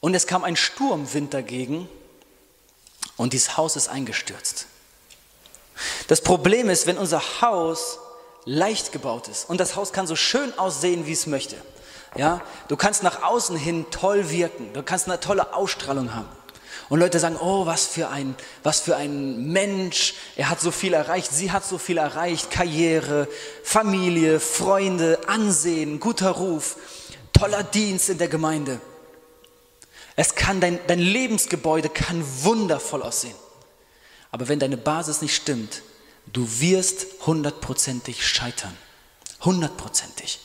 Und es kam ein Sturmwind dagegen und dieses Haus ist eingestürzt. Das Problem ist, wenn unser Haus leicht gebaut ist und das Haus kann so schön aussehen, wie es möchte. Ja, du kannst nach außen hin toll wirken, du kannst eine tolle Ausstrahlung haben. Und Leute sagen, oh, was für ein, was für ein Mensch, er hat so viel erreicht, sie hat so viel erreicht, Karriere, Familie, Freunde, Ansehen, guter Ruf, toller Dienst in der Gemeinde. Es kann dein, dein Lebensgebäude kann wundervoll aussehen. Aber wenn deine Basis nicht stimmt, du wirst hundertprozentig scheitern. Hundertprozentig.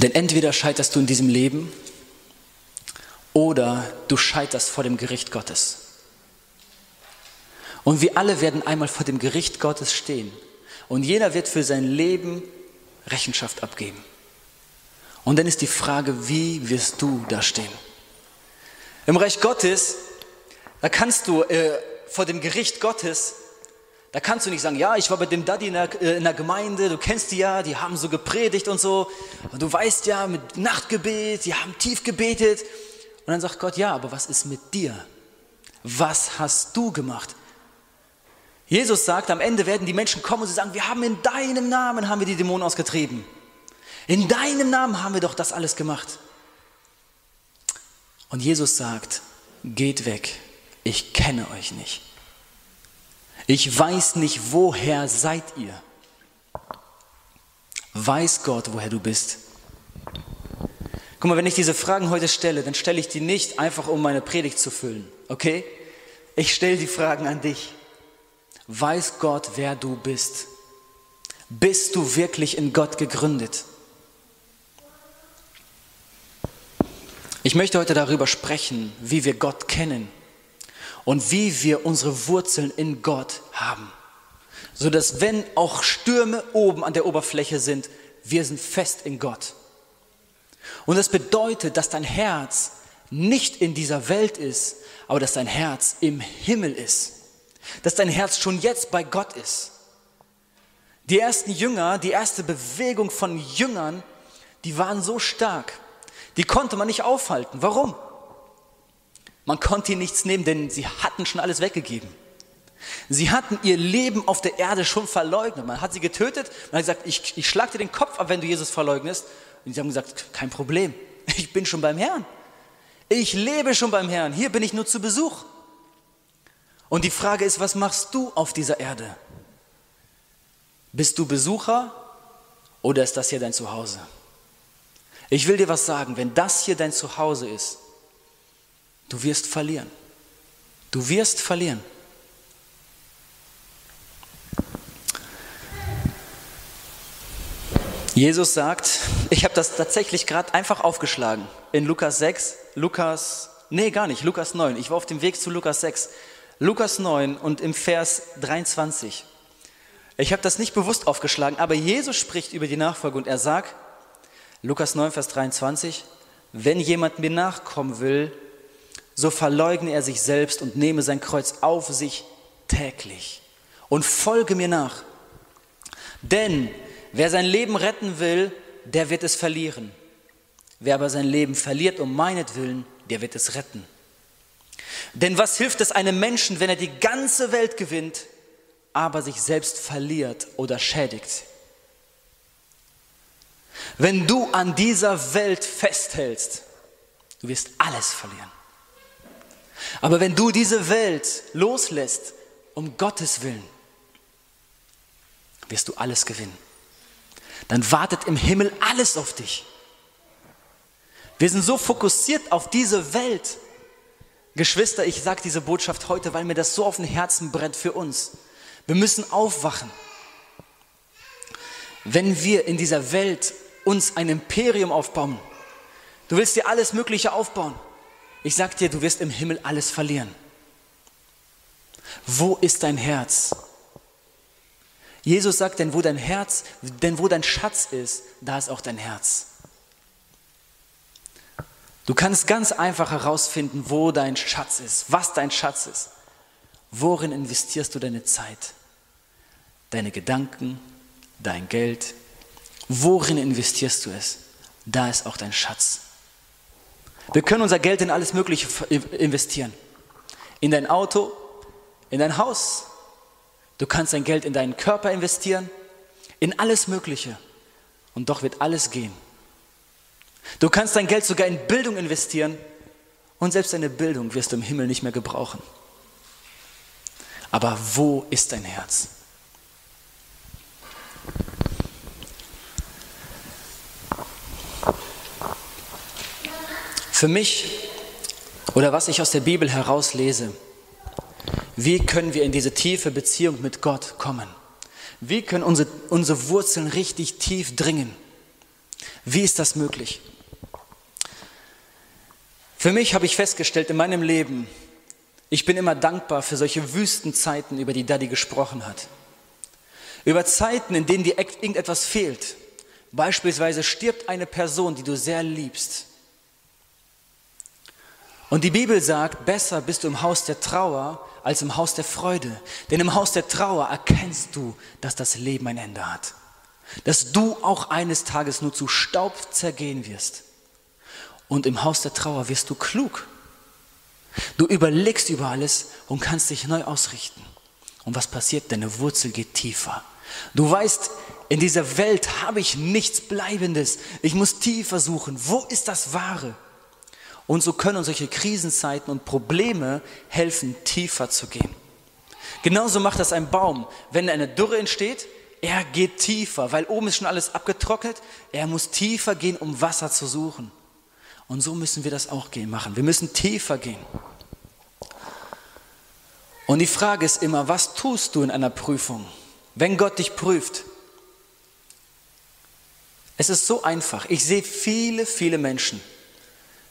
Denn entweder scheiterst du in diesem Leben oder du scheiterst vor dem Gericht Gottes. Und wir alle werden einmal vor dem Gericht Gottes stehen. Und jeder wird für sein Leben Rechenschaft abgeben. Und dann ist die Frage, wie wirst du da stehen? Im Reich Gottes, da kannst du äh, vor dem Gericht Gottes, da kannst du nicht sagen, ja, ich war bei dem Daddy in der, äh, in der Gemeinde, du kennst die ja, die haben so gepredigt und so. Und du weißt ja, mit Nachtgebet, die haben tief gebetet. Und dann sagt Gott, ja, aber was ist mit dir? Was hast du gemacht? Jesus sagt, am Ende werden die Menschen kommen und sie sagen, wir haben in deinem Namen haben wir die Dämonen ausgetrieben. In deinem Namen haben wir doch das alles gemacht. Und Jesus sagt, geht weg, ich kenne euch nicht. Ich weiß nicht, woher seid ihr. Weiß Gott, woher du bist. Guck mal, wenn ich diese Fragen heute stelle, dann stelle ich die nicht einfach, um meine Predigt zu füllen, okay? Ich stelle die Fragen an dich. Weiß Gott, wer du bist? Bist du wirklich in Gott gegründet? Ich möchte heute darüber sprechen, wie wir Gott kennen und wie wir unsere Wurzeln in Gott haben. So dass wenn auch Stürme oben an der Oberfläche sind, wir sind fest in Gott. Und das bedeutet, dass dein Herz nicht in dieser Welt ist, aber dass dein Herz im Himmel ist. Dass dein Herz schon jetzt bei Gott ist. Die ersten Jünger, die erste Bewegung von Jüngern, die waren so stark, die konnte man nicht aufhalten. Warum? Man konnte ihnen nichts nehmen, denn sie hatten schon alles weggegeben. Sie hatten ihr Leben auf der Erde schon verleugnet. Man hat sie getötet, man hat gesagt, ich, ich schlag dir den Kopf ab, wenn du Jesus verleugnest. Und sie haben gesagt, kein Problem, ich bin schon beim Herrn. Ich lebe schon beim Herrn, hier bin ich nur zu Besuch. Und die Frage ist, was machst du auf dieser Erde? Bist du Besucher oder ist das hier dein Zuhause? Ich will dir was sagen, wenn das hier dein Zuhause ist, du wirst verlieren. Du wirst verlieren. Jesus sagt, ich habe das tatsächlich gerade einfach aufgeschlagen in Lukas 6, Lukas, nee, gar nicht, Lukas 9. Ich war auf dem Weg zu Lukas 6. Lukas 9 und im Vers 23. Ich habe das nicht bewusst aufgeschlagen, aber Jesus spricht über die Nachfolge und er sagt, Lukas 9, Vers 23, wenn jemand mir nachkommen will, so verleugne er sich selbst und nehme sein Kreuz auf sich täglich und folge mir nach. Denn wer sein Leben retten will, der wird es verlieren. Wer aber sein Leben verliert um meinetwillen, der wird es retten. Denn was hilft es einem Menschen, wenn er die ganze Welt gewinnt, aber sich selbst verliert oder schädigt? Wenn du an dieser Welt festhältst, du wirst alles verlieren. Aber wenn du diese Welt loslässt, um Gottes Willen, wirst du alles gewinnen. Dann wartet im Himmel alles auf dich. Wir sind so fokussiert auf diese Welt. Geschwister, ich sage diese Botschaft heute, weil mir das so auf dem Herzen brennt für uns. Wir müssen aufwachen. Wenn wir in dieser Welt uns ein Imperium aufbauen. Du willst dir alles Mögliche aufbauen. Ich sag dir, du wirst im Himmel alles verlieren. Wo ist dein Herz? Jesus sagt, denn wo dein Herz, denn wo dein Schatz ist, da ist auch dein Herz. Du kannst ganz einfach herausfinden, wo dein Schatz ist, was dein Schatz ist. Worin investierst du deine Zeit, deine Gedanken, dein Geld, worin investierst du es? Da ist auch dein Schatz. Wir können unser Geld in alles Mögliche investieren. In dein Auto, in dein Haus. Du kannst dein Geld in deinen Körper investieren, in alles Mögliche. Und doch wird alles gehen. Du kannst dein Geld sogar in Bildung investieren und selbst deine Bildung wirst du im Himmel nicht mehr gebrauchen. Aber wo ist dein Herz? Für mich oder was ich aus der Bibel herauslese, wie können wir in diese tiefe Beziehung mit Gott kommen? Wie können unsere, unsere Wurzeln richtig tief dringen? Wie ist das möglich? Für mich habe ich festgestellt in meinem Leben, ich bin immer dankbar für solche Wüstenzeiten, über die Daddy gesprochen hat. Über Zeiten, in denen dir irgendetwas fehlt. Beispielsweise stirbt eine Person, die du sehr liebst. Und die Bibel sagt, besser bist du im Haus der Trauer als im Haus der Freude. Denn im Haus der Trauer erkennst du, dass das Leben ein Ende hat. Dass du auch eines Tages nur zu Staub zergehen wirst. Und im Haus der Trauer wirst du klug. Du überlegst über alles und kannst dich neu ausrichten. Und was passiert? Deine Wurzel geht tiefer. Du weißt, in dieser Welt habe ich nichts Bleibendes. Ich muss tiefer suchen. Wo ist das Wahre? Und so können solche Krisenzeiten und Probleme helfen, tiefer zu gehen. Genauso macht das ein Baum. Wenn eine Dürre entsteht, er geht tiefer, weil oben ist schon alles abgetrocknet. Er muss tiefer gehen, um Wasser zu suchen. Und so müssen wir das auch gehen machen. Wir müssen tiefer gehen. Und die Frage ist immer, was tust du in einer Prüfung? Wenn Gott dich prüft. Es ist so einfach. Ich sehe viele, viele Menschen,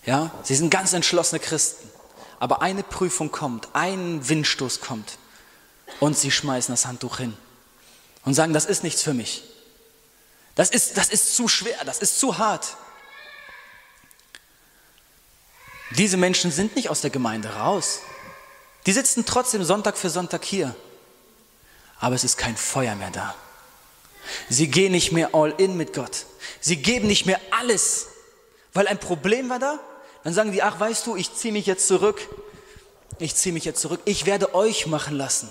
ja, sie sind ganz entschlossene Christen. Aber eine Prüfung kommt, ein Windstoß kommt und sie schmeißen das Handtuch hin und sagen, das ist nichts für mich. Das ist, das ist zu schwer, das ist zu hart. Diese Menschen sind nicht aus der Gemeinde raus. Die sitzen trotzdem Sonntag für Sonntag hier. Aber es ist kein Feuer mehr da. Sie gehen nicht mehr all in mit Gott. Sie geben nicht mehr alles, weil ein Problem war da dann sagen die, ach weißt du, ich ziehe mich jetzt zurück. Ich ziehe mich jetzt zurück. Ich werde euch machen lassen.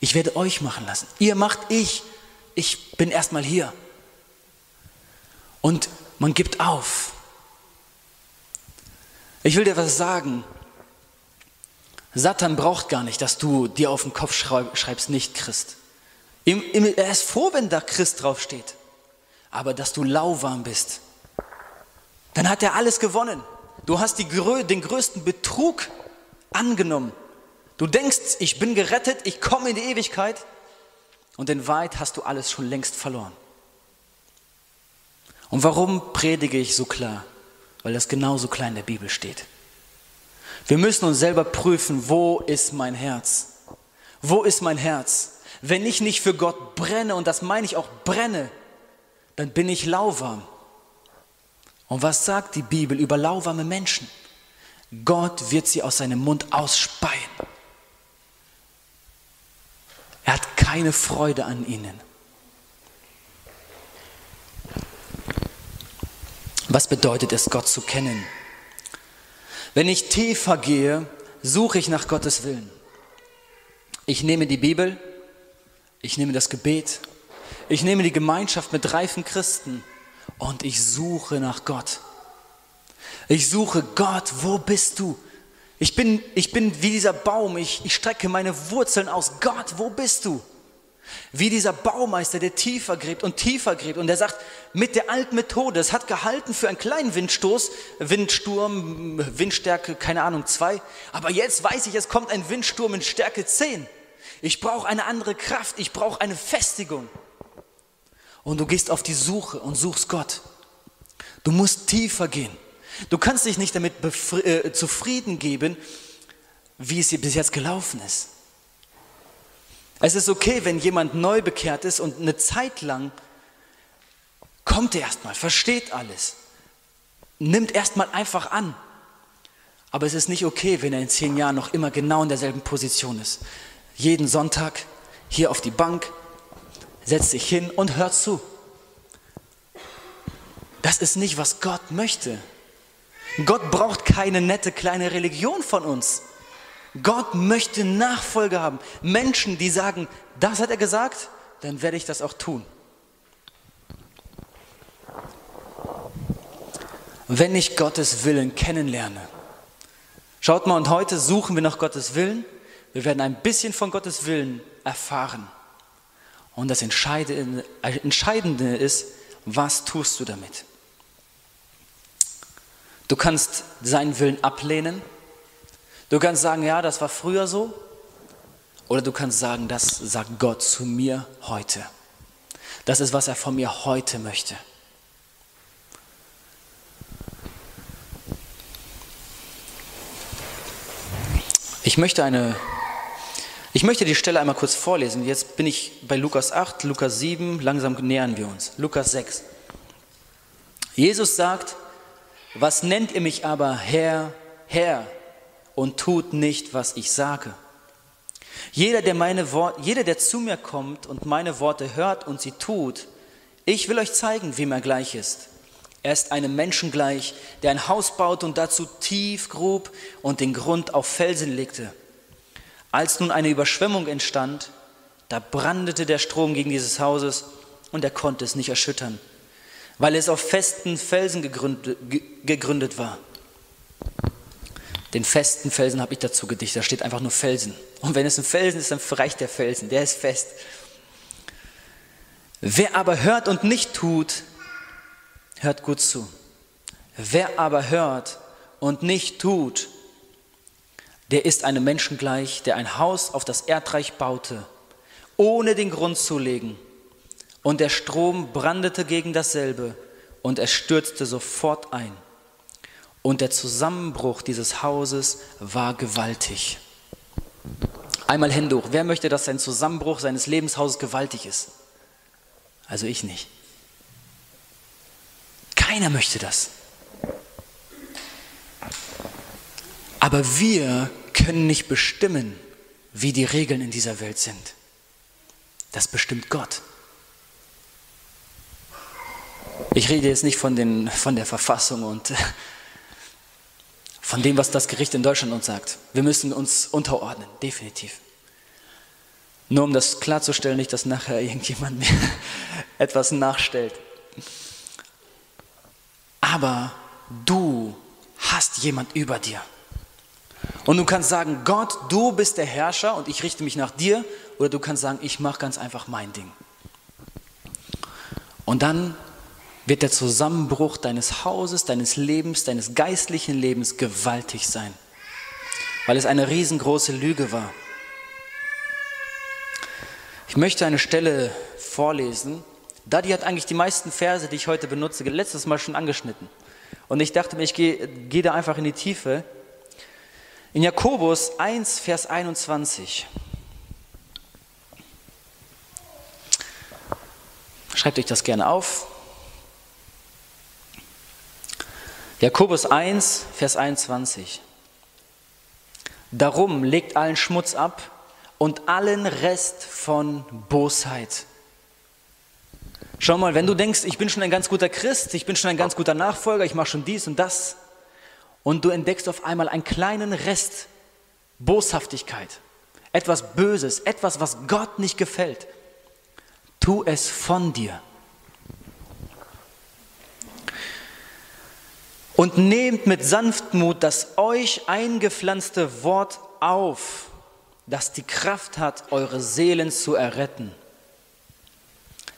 Ich werde euch machen lassen. Ihr macht ich. Ich bin erstmal hier. Und man gibt auf. Ich will dir was sagen. Satan braucht gar nicht, dass du dir auf den Kopf schreibst, nicht Christ. Er ist froh, wenn da Christ draufsteht. Aber dass du lauwarm bist, dann hat er alles gewonnen. Du hast die, den größten Betrug angenommen. Du denkst, ich bin gerettet, ich komme in die Ewigkeit und in Wahrheit hast du alles schon längst verloren. Und warum predige ich so klar? Weil das genauso klar in der Bibel steht. Wir müssen uns selber prüfen, wo ist mein Herz? Wo ist mein Herz? Wenn ich nicht für Gott brenne, und das meine ich auch brenne, dann bin ich lauwarm. Und was sagt die Bibel über lauwarme Menschen? Gott wird sie aus seinem Mund ausspeien. Er hat keine Freude an ihnen. Was bedeutet es, Gott zu kennen? Wenn ich tiefer gehe, suche ich nach Gottes Willen. Ich nehme die Bibel, ich nehme das Gebet, ich nehme die Gemeinschaft mit reifen Christen und ich suche nach Gott. Ich suche Gott, wo bist du? Ich bin, ich bin wie dieser Baum, ich, ich strecke meine Wurzeln aus. Gott, wo bist du? Wie dieser Baumeister, der tiefer gräbt und tiefer gräbt und der sagt, mit der alten Methode, es hat gehalten für einen kleinen Windstoß, Windsturm, Windstärke, keine Ahnung, zwei, aber jetzt weiß ich, es kommt ein Windsturm in Stärke zehn. Ich brauche eine andere Kraft, ich brauche eine Festigung und du gehst auf die Suche und suchst Gott. Du musst tiefer gehen. Du kannst dich nicht damit äh, zufrieden geben, wie es bis jetzt gelaufen ist. Es ist okay, wenn jemand neu bekehrt ist und eine Zeit lang kommt er erstmal, versteht alles, nimmt erstmal einfach an. Aber es ist nicht okay, wenn er in zehn Jahren noch immer genau in derselben Position ist. Jeden Sonntag, hier auf die Bank, setzt sich hin und hört zu. Das ist nicht, was Gott möchte. Gott braucht keine nette kleine Religion von uns. Gott möchte Nachfolge haben. Menschen, die sagen, das hat er gesagt, dann werde ich das auch tun. Wenn ich Gottes Willen kennenlerne, schaut mal, und heute suchen wir nach Gottes Willen. Wir werden ein bisschen von Gottes Willen erfahren. Und das Entscheidende, Entscheidende ist, was tust du damit? Du kannst seinen Willen ablehnen. Du kannst sagen, ja, das war früher so. Oder du kannst sagen, das sagt Gott zu mir heute. Das ist, was er von mir heute möchte. Ich möchte eine ich möchte die Stelle einmal kurz vorlesen. Jetzt bin ich bei Lukas 8, Lukas 7, langsam nähern wir uns. Lukas 6. Jesus sagt, was nennt ihr mich aber Herr, Herr und tut nicht, was ich sage? Jeder, der, meine Wort, jeder, der zu mir kommt und meine Worte hört und sie tut, ich will euch zeigen, wem er gleich ist. Er ist einem Menschen gleich, der ein Haus baut und dazu tief grub und den Grund auf Felsen legte. Als nun eine Überschwemmung entstand, da brandete der Strom gegen dieses Hauses und er konnte es nicht erschüttern, weil es auf festen Felsen gegründet, war. Den festen Felsen habe ich dazu gedichtet, da steht einfach nur Felsen. Und wenn es ein Felsen ist, dann reicht der Felsen, der ist fest. Wer aber hört und nicht tut, hört gut zu. Wer aber hört und nicht tut, der ist einem Menschen gleich, der ein Haus auf das Erdreich baute, ohne den Grund zu legen. Und der Strom brandete gegen dasselbe und es stürzte sofort ein. Und der Zusammenbruch dieses Hauses war gewaltig. Einmal Hände hoch. Wer möchte, dass sein Zusammenbruch seines Lebenshauses gewaltig ist? Also ich nicht. Keiner möchte das. Aber wir können nicht bestimmen, wie die Regeln in dieser Welt sind. Das bestimmt Gott. Ich rede jetzt nicht von, den, von der Verfassung und von dem, was das Gericht in Deutschland uns sagt. Wir müssen uns unterordnen, definitiv. Nur um das klarzustellen, nicht, dass nachher irgendjemand mir etwas nachstellt. Aber du hast jemand über dir. Und du kannst sagen, Gott, du bist der Herrscher und ich richte mich nach dir. Oder du kannst sagen, ich mache ganz einfach mein Ding. Und dann wird der Zusammenbruch deines Hauses, deines Lebens, deines geistlichen Lebens gewaltig sein, weil es eine riesengroße Lüge war. Ich möchte eine Stelle vorlesen. Daddy hat eigentlich die meisten Verse, die ich heute benutze, letztes Mal schon angeschnitten. Und ich dachte mir, ich gehe, gehe da einfach in die Tiefe. In Jakobus 1, Vers 21. Schreibt euch das gerne auf. Jakobus 1, Vers 21. Darum legt allen Schmutz ab und allen Rest von Bosheit. Schau mal, wenn du denkst, ich bin schon ein ganz guter Christ, ich bin schon ein ganz guter Nachfolger, ich mache schon dies und das, und du entdeckst auf einmal einen kleinen Rest Boshaftigkeit, etwas Böses, etwas, was Gott nicht gefällt, tu es von dir. Und nehmt mit Sanftmut das euch eingepflanzte Wort auf, das die Kraft hat, eure Seelen zu erretten.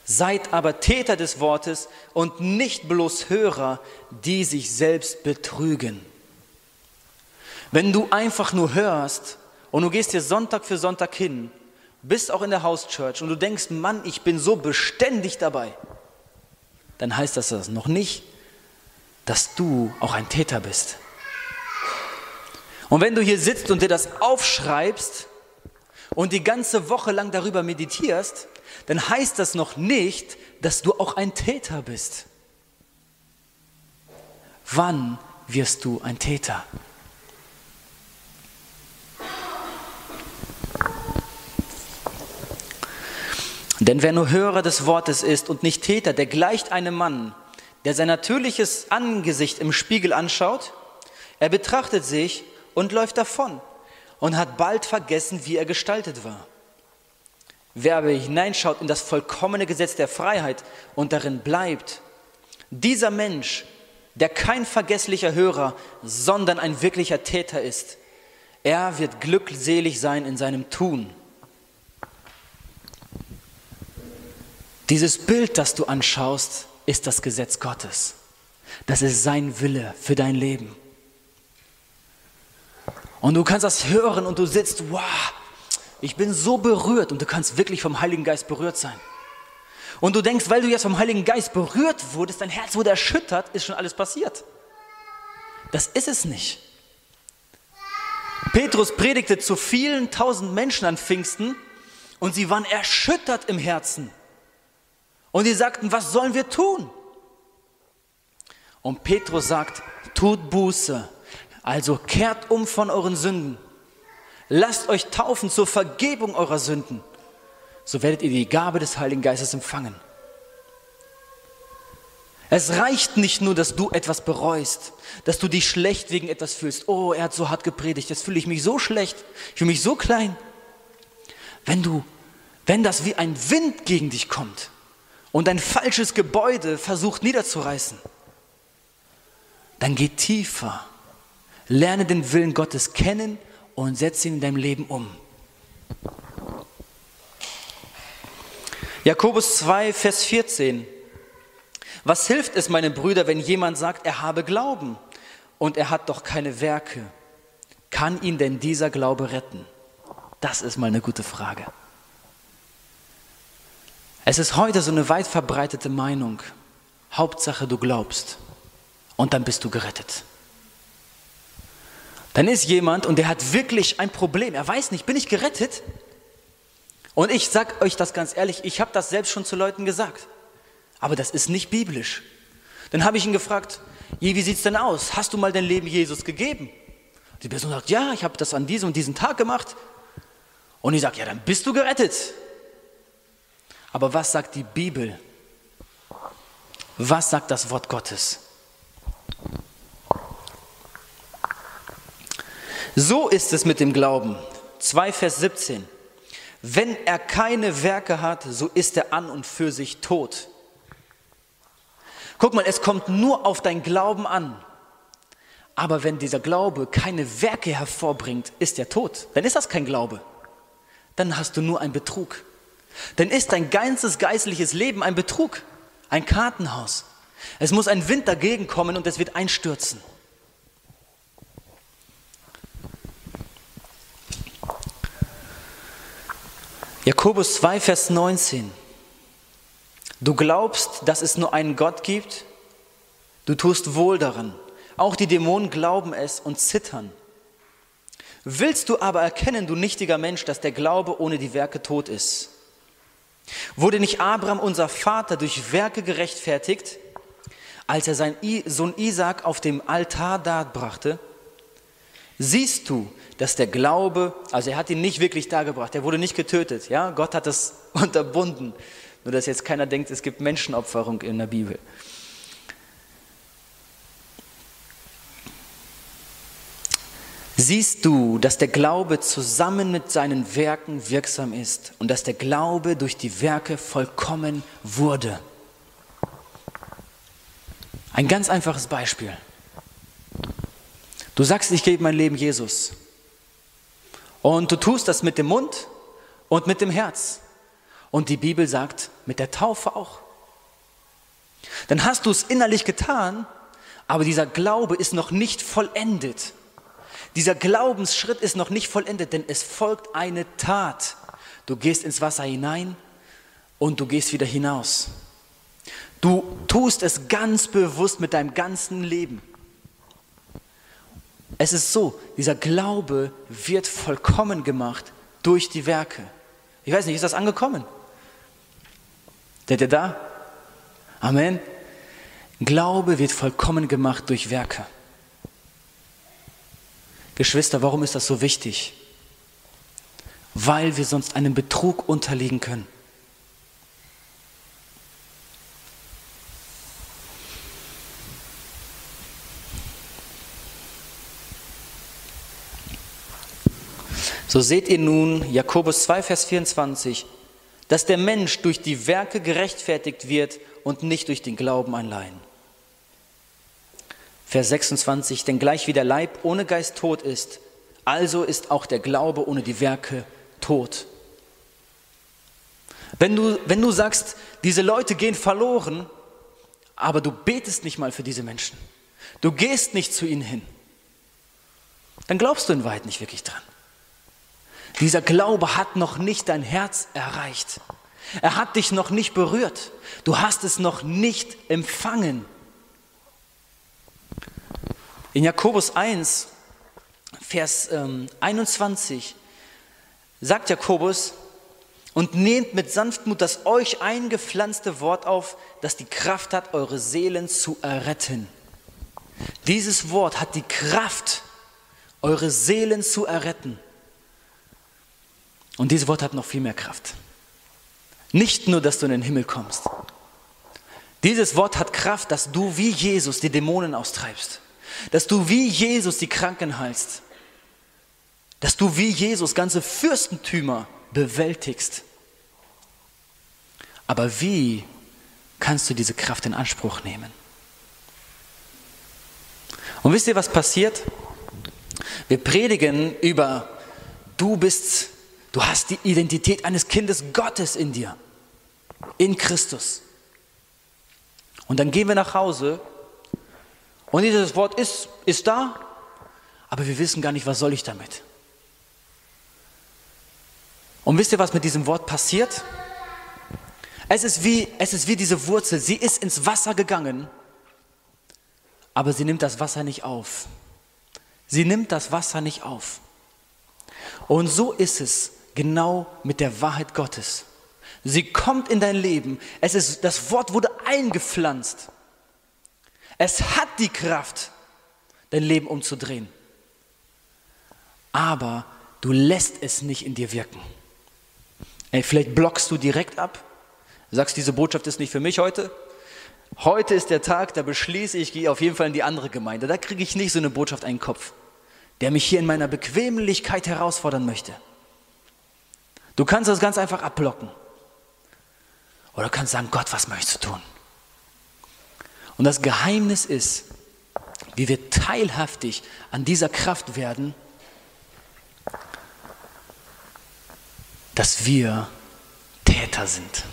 Seid aber Täter des Wortes und nicht bloß Hörer, die sich selbst betrügen. Wenn du einfach nur hörst und du gehst hier Sonntag für Sonntag hin, bist auch in der House Church und du denkst, Mann, ich bin so beständig dabei, dann heißt das das noch nicht, dass du auch ein Täter bist. Und wenn du hier sitzt und dir das aufschreibst und die ganze Woche lang darüber meditierst, dann heißt das noch nicht, dass du auch ein Täter bist. Wann wirst du ein Täter? Denn wer nur Hörer des Wortes ist und nicht Täter, der gleicht einem Mann, der sein natürliches Angesicht im Spiegel anschaut, er betrachtet sich und läuft davon und hat bald vergessen, wie er gestaltet war. Wer aber hineinschaut in das vollkommene Gesetz der Freiheit und darin bleibt, dieser Mensch, der kein vergesslicher Hörer, sondern ein wirklicher Täter ist, er wird glückselig sein in seinem Tun. Dieses Bild, das du anschaust, ist das Gesetz Gottes. Das ist sein Wille für dein Leben. Und du kannst das hören und du sitzt, wow, ich bin so berührt und du kannst wirklich vom Heiligen Geist berührt sein. Und du denkst, weil du jetzt vom Heiligen Geist berührt wurdest, dein Herz wurde erschüttert, ist schon alles passiert. Das ist es nicht. Petrus predigte zu vielen tausend Menschen an Pfingsten und sie waren erschüttert im Herzen. Und sie sagten, was sollen wir tun? Und Petrus sagt, tut Buße, also kehrt um von euren Sünden. Lasst euch taufen zur Vergebung eurer Sünden. So werdet ihr die Gabe des Heiligen Geistes empfangen. Es reicht nicht nur, dass du etwas bereust, dass du dich schlecht wegen etwas fühlst. Oh, er hat so hart gepredigt, jetzt fühle ich mich so schlecht, ich fühle mich so klein. Wenn du, wenn das wie ein Wind gegen dich kommt und ein falsches Gebäude versucht niederzureißen, dann geh tiefer. Lerne den Willen Gottes kennen und setze ihn in deinem Leben um. Jakobus 2, Vers 14. Was hilft es, meine Brüder, wenn jemand sagt, er habe Glauben und er hat doch keine Werke? Kann ihn denn dieser Glaube retten? Das ist mal eine gute Frage. Es ist heute so eine weit verbreitete Meinung. Hauptsache, du glaubst und dann bist du gerettet. Dann ist jemand und der hat wirklich ein Problem. Er weiß nicht, bin ich gerettet? Und ich sage euch das ganz ehrlich, ich habe das selbst schon zu Leuten gesagt. Aber das ist nicht biblisch. Dann habe ich ihn gefragt, wie sieht es denn aus? Hast du mal dein Leben Jesus gegeben? Die Person sagt, ja, ich habe das an diesem und diesem Tag gemacht. Und ich sage, ja, dann bist du gerettet. Aber was sagt die Bibel? Was sagt das Wort Gottes? So ist es mit dem Glauben. 2 Vers 17. Wenn er keine Werke hat, so ist er an und für sich tot. Guck mal, es kommt nur auf dein Glauben an. Aber wenn dieser Glaube keine Werke hervorbringt, ist er tot. Dann ist das kein Glaube. Dann hast du nur ein Betrug. Dann ist dein ganzes geistliches Leben ein Betrug, ein Kartenhaus. Es muss ein Wind dagegen kommen und es wird einstürzen. Jakobus 2, Vers 19. Du glaubst, dass es nur einen Gott gibt? Du tust wohl daran. Auch die Dämonen glauben es und zittern. Willst du aber erkennen, du nichtiger Mensch, dass der Glaube ohne die Werke tot ist? Wurde nicht Abraham, unser Vater, durch Werke gerechtfertigt, als er seinen Sohn Isaac auf dem Altar darbrachte? Siehst du, dass der Glaube, also er hat ihn nicht wirklich dargebracht, er wurde nicht getötet, ja, Gott hat es unterbunden. Nur dass jetzt keiner denkt, es gibt Menschenopferung in der Bibel. Siehst du, dass der Glaube zusammen mit seinen Werken wirksam ist und dass der Glaube durch die Werke vollkommen wurde? Ein ganz einfaches Beispiel. Du sagst, ich gebe mein Leben Jesus. Und du tust das mit dem Mund und mit dem Herz. Und die Bibel sagt, mit der Taufe auch. Dann hast du es innerlich getan, aber dieser Glaube ist noch nicht vollendet. Dieser Glaubensschritt ist noch nicht vollendet, denn es folgt eine Tat. Du gehst ins Wasser hinein und du gehst wieder hinaus. Du tust es ganz bewusst mit deinem ganzen Leben. Es ist so, dieser Glaube wird vollkommen gemacht durch die Werke. Ich weiß nicht, ist das angekommen? Seid ihr da? Amen. Glaube wird vollkommen gemacht durch Werke. Geschwister, warum ist das so wichtig? Weil wir sonst einem Betrug unterliegen können. So seht ihr nun, Jakobus 2, Vers 24, dass der Mensch durch die Werke gerechtfertigt wird und nicht durch den Glauben allein. Vers 26, denn gleich wie der Leib ohne Geist tot ist, also ist auch der Glaube ohne die Werke tot. Wenn du, wenn du sagst, diese Leute gehen verloren, aber du betest nicht mal für diese Menschen, du gehst nicht zu ihnen hin, dann glaubst du in Wahrheit nicht wirklich dran. Dieser Glaube hat noch nicht dein Herz erreicht. Er hat dich noch nicht berührt. Du hast es noch nicht empfangen. In Jakobus 1, Vers ähm, 21 sagt Jakobus, und nehmt mit Sanftmut das euch eingepflanzte Wort auf, das die Kraft hat, eure Seelen zu erretten. Dieses Wort hat die Kraft, eure Seelen zu erretten. Und dieses Wort hat noch viel mehr Kraft. Nicht nur, dass du in den Himmel kommst. Dieses Wort hat Kraft, dass du wie Jesus die Dämonen austreibst. Dass du wie Jesus die Kranken heilst. Dass du wie Jesus ganze Fürstentümer bewältigst. Aber wie kannst du diese Kraft in Anspruch nehmen? Und wisst ihr, was passiert? Wir predigen über, du bist, du hast die Identität eines Kindes Gottes in dir, in Christus. Und dann gehen wir nach Hause und dieses Wort ist, ist da, aber wir wissen gar nicht, was soll ich damit. Und wisst ihr, was mit diesem Wort passiert? Es ist wie, es ist wie diese Wurzel. Sie ist ins Wasser gegangen, aber sie nimmt das Wasser nicht auf. Sie nimmt das Wasser nicht auf. Und so ist es genau mit der Wahrheit Gottes. Sie kommt in dein Leben. Es ist, das Wort wurde eingepflanzt. Es hat die Kraft, dein Leben umzudrehen. Aber du lässt es nicht in dir wirken. Ey, vielleicht blockst du direkt ab, sagst, diese Botschaft ist nicht für mich heute. Heute ist der Tag, da beschließe ich, gehe auf jeden Fall in die andere Gemeinde. Da kriege ich nicht so eine Botschaft einen Kopf, der mich hier in meiner Bequemlichkeit herausfordern möchte. Du kannst das ganz einfach abblocken. Oder kannst sagen, Gott, was möchtest du tun? Und das Geheimnis ist, wie wir teilhaftig an dieser Kraft werden, dass wir Täter sind.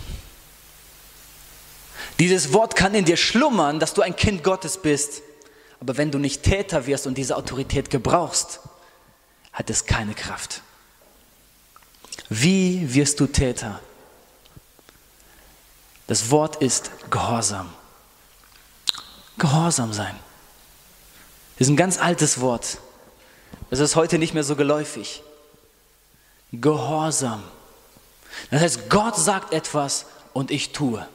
Dieses Wort kann in dir schlummern, dass du ein Kind Gottes bist. Aber wenn du nicht Täter wirst und diese Autorität gebrauchst, hat es keine Kraft. Wie wirst du Täter? Das Wort ist Gehorsam. Gehorsam sein. Das ist ein ganz altes Wort. Das ist heute nicht mehr so geläufig. Gehorsam. Das heißt, Gott sagt etwas und ich tue.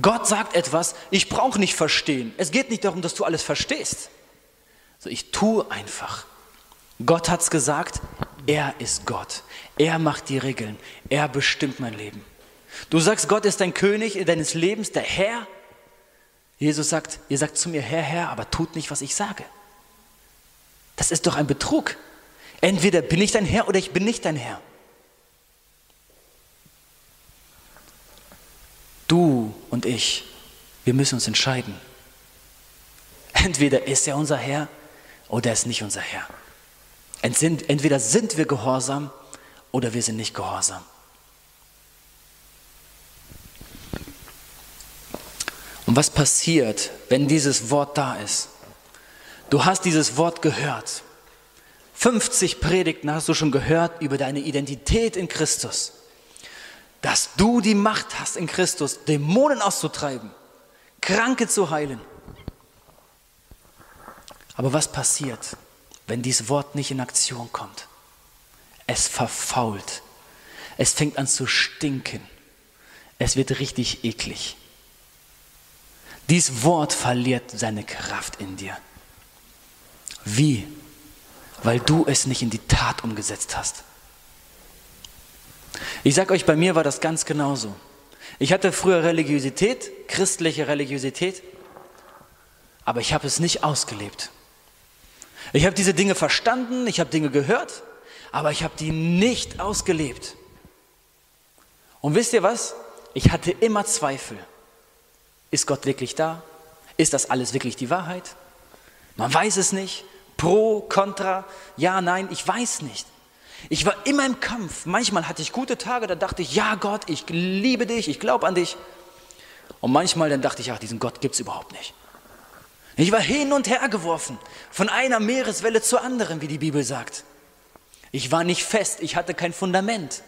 Gott sagt etwas, ich brauche nicht verstehen. Es geht nicht darum, dass du alles verstehst. Also ich tue einfach. Gott hat es gesagt, er ist Gott. Er macht die Regeln. Er bestimmt mein Leben. Du sagst, Gott ist dein König deines Lebens, der Herr. Jesus sagt, ihr sagt zu mir, Herr, Herr, aber tut nicht, was ich sage. Das ist doch ein Betrug. Entweder bin ich dein Herr oder ich bin nicht dein Herr. Du und ich, wir müssen uns entscheiden. Entweder ist er unser Herr oder er ist nicht unser Herr. Entweder sind wir gehorsam oder wir sind nicht gehorsam. Und was passiert, wenn dieses Wort da ist? Du hast dieses Wort gehört. 50 Predigten hast du schon gehört über deine Identität in Christus dass du die Macht hast in Christus, Dämonen auszutreiben, Kranke zu heilen. Aber was passiert, wenn dieses Wort nicht in Aktion kommt? Es verfault. Es fängt an zu stinken. Es wird richtig eklig. Dieses Wort verliert seine Kraft in dir. Wie? Weil du es nicht in die Tat umgesetzt hast. Ich sage euch, bei mir war das ganz genauso. Ich hatte früher Religiosität, christliche Religiosität, aber ich habe es nicht ausgelebt. Ich habe diese Dinge verstanden, ich habe Dinge gehört, aber ich habe die nicht ausgelebt. Und wisst ihr was? Ich hatte immer Zweifel. Ist Gott wirklich da? Ist das alles wirklich die Wahrheit? Man weiß es nicht. Pro, contra, ja, nein, ich weiß nicht. Ich war immer im Kampf. Manchmal hatte ich gute Tage, da dachte ich, ja Gott, ich liebe dich, ich glaube an dich. Und manchmal dann dachte ich, ach, diesen Gott gibt es überhaupt nicht. Ich war hin und her geworfen, von einer Meereswelle zur anderen, wie die Bibel sagt. Ich war nicht fest, ich hatte kein Fundament.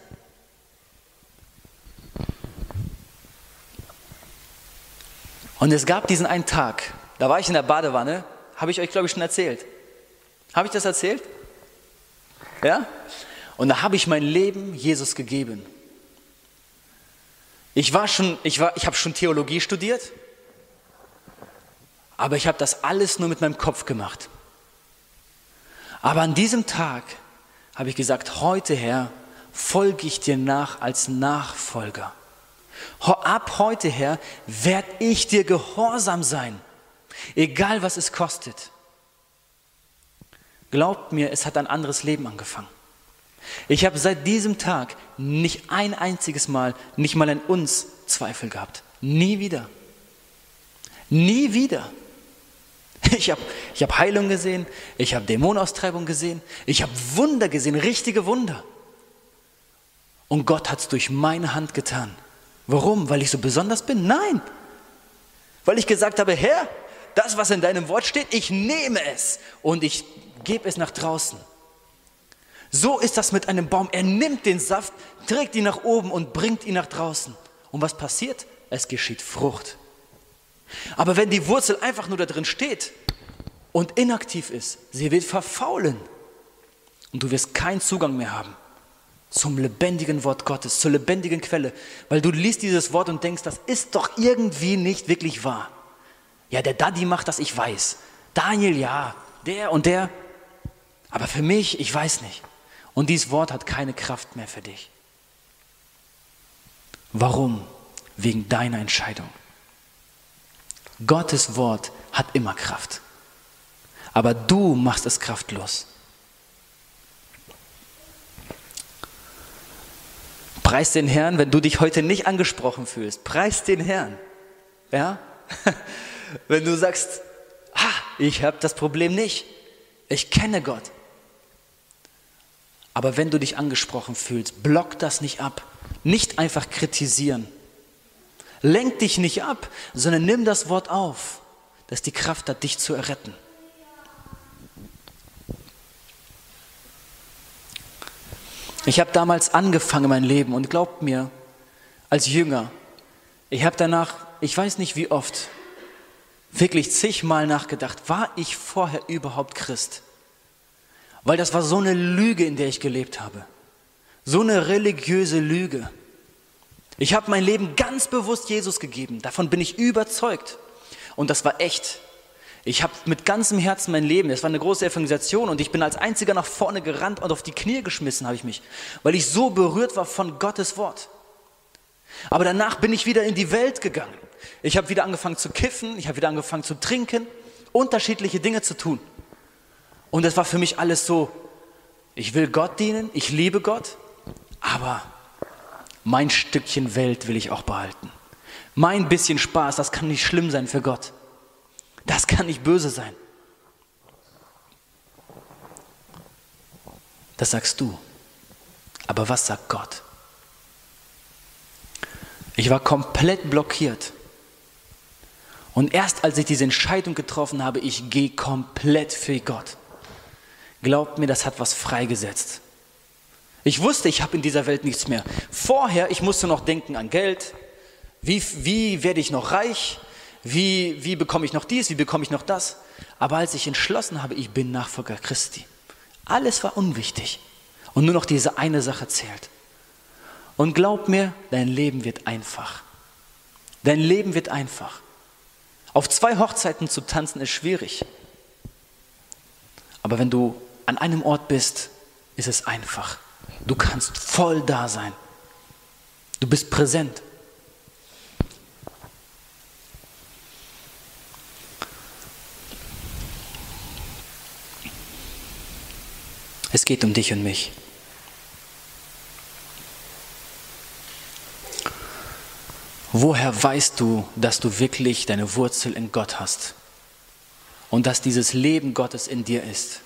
Und es gab diesen einen Tag, da war ich in der Badewanne, habe ich euch, glaube ich, schon erzählt. Habe ich das erzählt? Ja? Und da habe ich mein Leben Jesus gegeben. Ich war schon, ich war, ich habe schon Theologie studiert, aber ich habe das alles nur mit meinem Kopf gemacht. Aber an diesem Tag habe ich gesagt, heute Herr, folge ich dir nach als Nachfolger. Ab heute her werde ich dir gehorsam sein, egal was es kostet. Glaubt mir, es hat ein anderes Leben angefangen. Ich habe seit diesem Tag nicht ein einziges Mal, nicht mal ein uns Zweifel gehabt. Nie wieder. Nie wieder. Ich habe ich hab Heilung gesehen, ich habe Dämonenaustreibung gesehen, ich habe Wunder gesehen, richtige Wunder. Und Gott hat es durch meine Hand getan. Warum? Weil ich so besonders bin? Nein. Weil ich gesagt habe, Herr, das, was in deinem Wort steht, ich nehme es und ich gebe es nach draußen. So ist das mit einem Baum. Er nimmt den Saft, trägt ihn nach oben und bringt ihn nach draußen. Und was passiert? Es geschieht Frucht. Aber wenn die Wurzel einfach nur da drin steht und inaktiv ist, sie wird verfaulen und du wirst keinen Zugang mehr haben zum lebendigen Wort Gottes, zur lebendigen Quelle, weil du liest dieses Wort und denkst, das ist doch irgendwie nicht wirklich wahr. Ja, der Daddy macht das, ich weiß. Daniel, ja, der und der. Aber für mich, ich weiß nicht. Und dieses Wort hat keine Kraft mehr für dich. Warum? Wegen deiner Entscheidung. Gottes Wort hat immer Kraft. Aber du machst es kraftlos. Preis den Herrn, wenn du dich heute nicht angesprochen fühlst. Preis den Herrn. Ja? Wenn du sagst, ah, ich habe das Problem nicht. Ich kenne Gott. Aber wenn du dich angesprochen fühlst, block das nicht ab. Nicht einfach kritisieren. Lenk dich nicht ab, sondern nimm das Wort auf, das die Kraft hat, dich zu erretten. Ich habe damals angefangen mein Leben und glaubt mir, als Jünger, ich habe danach, ich weiß nicht wie oft, wirklich zigmal nachgedacht, war ich vorher überhaupt Christ? Weil das war so eine Lüge, in der ich gelebt habe. So eine religiöse Lüge. Ich habe mein Leben ganz bewusst Jesus gegeben. Davon bin ich überzeugt. Und das war echt. Ich habe mit ganzem Herzen mein Leben, es war eine große Evangelisation und ich bin als einziger nach vorne gerannt und auf die Knie geschmissen habe ich mich, weil ich so berührt war von Gottes Wort. Aber danach bin ich wieder in die Welt gegangen. Ich habe wieder angefangen zu kiffen, ich habe wieder angefangen zu trinken, unterschiedliche Dinge zu tun. Und es war für mich alles so, ich will Gott dienen, ich liebe Gott, aber mein Stückchen Welt will ich auch behalten. Mein bisschen Spaß, das kann nicht schlimm sein für Gott. Das kann nicht böse sein. Das sagst du. Aber was sagt Gott? Ich war komplett blockiert. Und erst als ich diese Entscheidung getroffen habe, ich gehe komplett für Gott, glaubt mir, das hat was freigesetzt. Ich wusste, ich habe in dieser Welt nichts mehr. Vorher, ich musste noch denken an Geld. Wie, wie werde ich noch reich? Wie, wie bekomme ich noch dies, wie bekomme ich noch das? Aber als ich entschlossen habe, ich bin Nachfolger Christi, alles war unwichtig. Und nur noch diese eine Sache zählt. Und glaub mir, dein Leben wird einfach. Dein Leben wird einfach. Auf zwei Hochzeiten zu tanzen ist schwierig. Aber wenn du an einem Ort bist, ist es einfach. Du kannst voll da sein. Du bist präsent. Es geht um dich und mich. Woher weißt du, dass du wirklich deine Wurzel in Gott hast und dass dieses Leben Gottes in dir ist?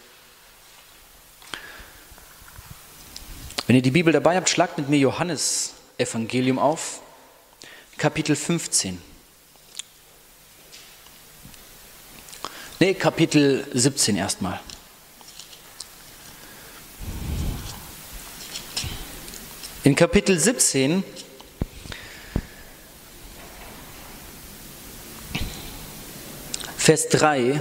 Wenn ihr die Bibel dabei habt, schlagt mit mir Johannes Evangelium auf, Kapitel 15. Nee, Kapitel 17 erstmal. In Kapitel 17 Vers 3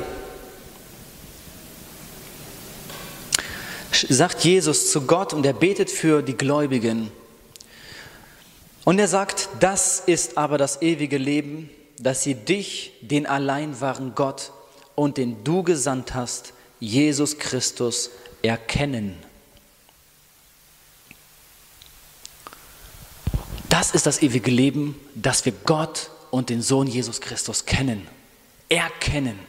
sagt Jesus zu Gott und er betet für die Gläubigen. Und er sagt, das ist aber das ewige Leben, dass sie dich, den allein wahren Gott und den du gesandt hast, Jesus Christus, erkennen. Das ist das ewige Leben, dass wir Gott und den Sohn Jesus Christus kennen. Erkennen.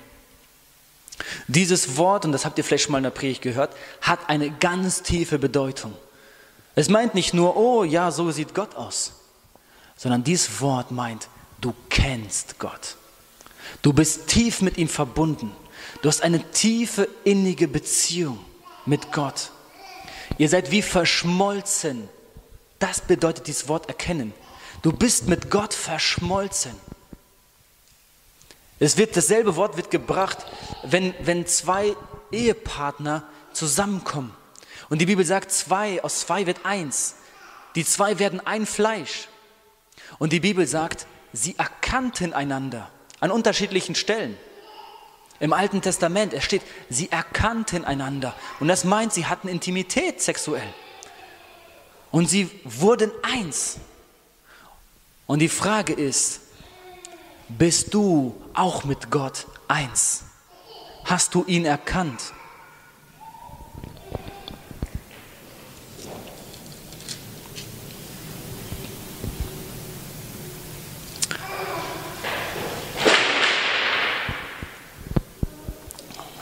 Dieses Wort, und das habt ihr vielleicht schon mal in der Predigt gehört, hat eine ganz tiefe Bedeutung. Es meint nicht nur, oh ja, so sieht Gott aus, sondern dieses Wort meint, du kennst Gott. Du bist tief mit ihm verbunden. Du hast eine tiefe, innige Beziehung mit Gott. Ihr seid wie verschmolzen. Das bedeutet dieses Wort erkennen. Du bist mit Gott verschmolzen. Es wird, dasselbe Wort wird gebracht, wenn, wenn zwei Ehepartner zusammenkommen. Und die Bibel sagt, zwei, aus zwei wird eins. Die zwei werden ein Fleisch. Und die Bibel sagt, sie erkannten einander an unterschiedlichen Stellen. Im Alten Testament, es steht, sie erkannten einander. Und das meint, sie hatten Intimität sexuell. Und sie wurden eins. Und die Frage ist, bist du auch mit Gott eins? Hast du ihn erkannt?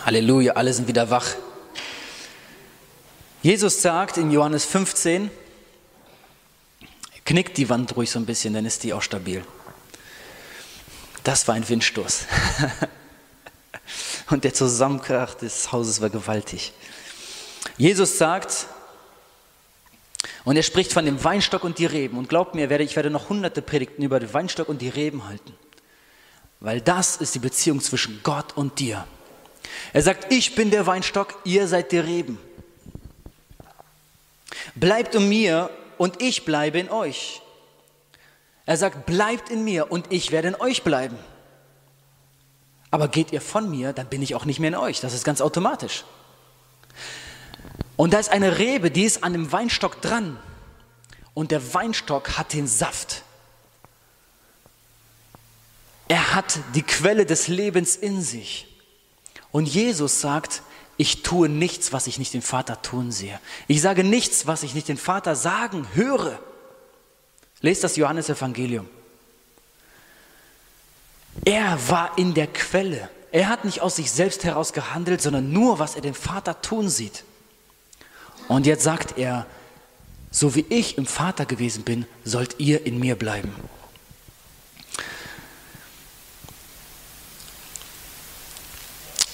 Halleluja, alle sind wieder wach. Jesus sagt in Johannes 15, knickt die Wand ruhig so ein bisschen, dann ist die auch stabil. Das war ein Windstoß. Und der Zusammenkrach des Hauses war gewaltig. Jesus sagt, und er spricht von dem Weinstock und die Reben. Und glaubt mir, ich werde noch hunderte Predigten über den Weinstock und die Reben halten. Weil das ist die Beziehung zwischen Gott und dir. Er sagt, ich bin der Weinstock, ihr seid die Reben. Bleibt in mir und ich bleibe in euch. Er sagt, bleibt in mir und ich werde in euch bleiben. Aber geht ihr von mir, dann bin ich auch nicht mehr in euch. Das ist ganz automatisch. Und da ist eine Rebe, die ist an dem Weinstock dran. Und der Weinstock hat den Saft. Er hat die Quelle des Lebens in sich. Und Jesus sagt, ich tue nichts, was ich nicht den Vater tun sehe. Ich sage nichts, was ich nicht den Vater sagen höre. Lest das Johannesevangelium. Er war in der Quelle. Er hat nicht aus sich selbst heraus gehandelt, sondern nur, was er den Vater tun sieht. Und jetzt sagt er, so wie ich im Vater gewesen bin, sollt ihr in mir bleiben.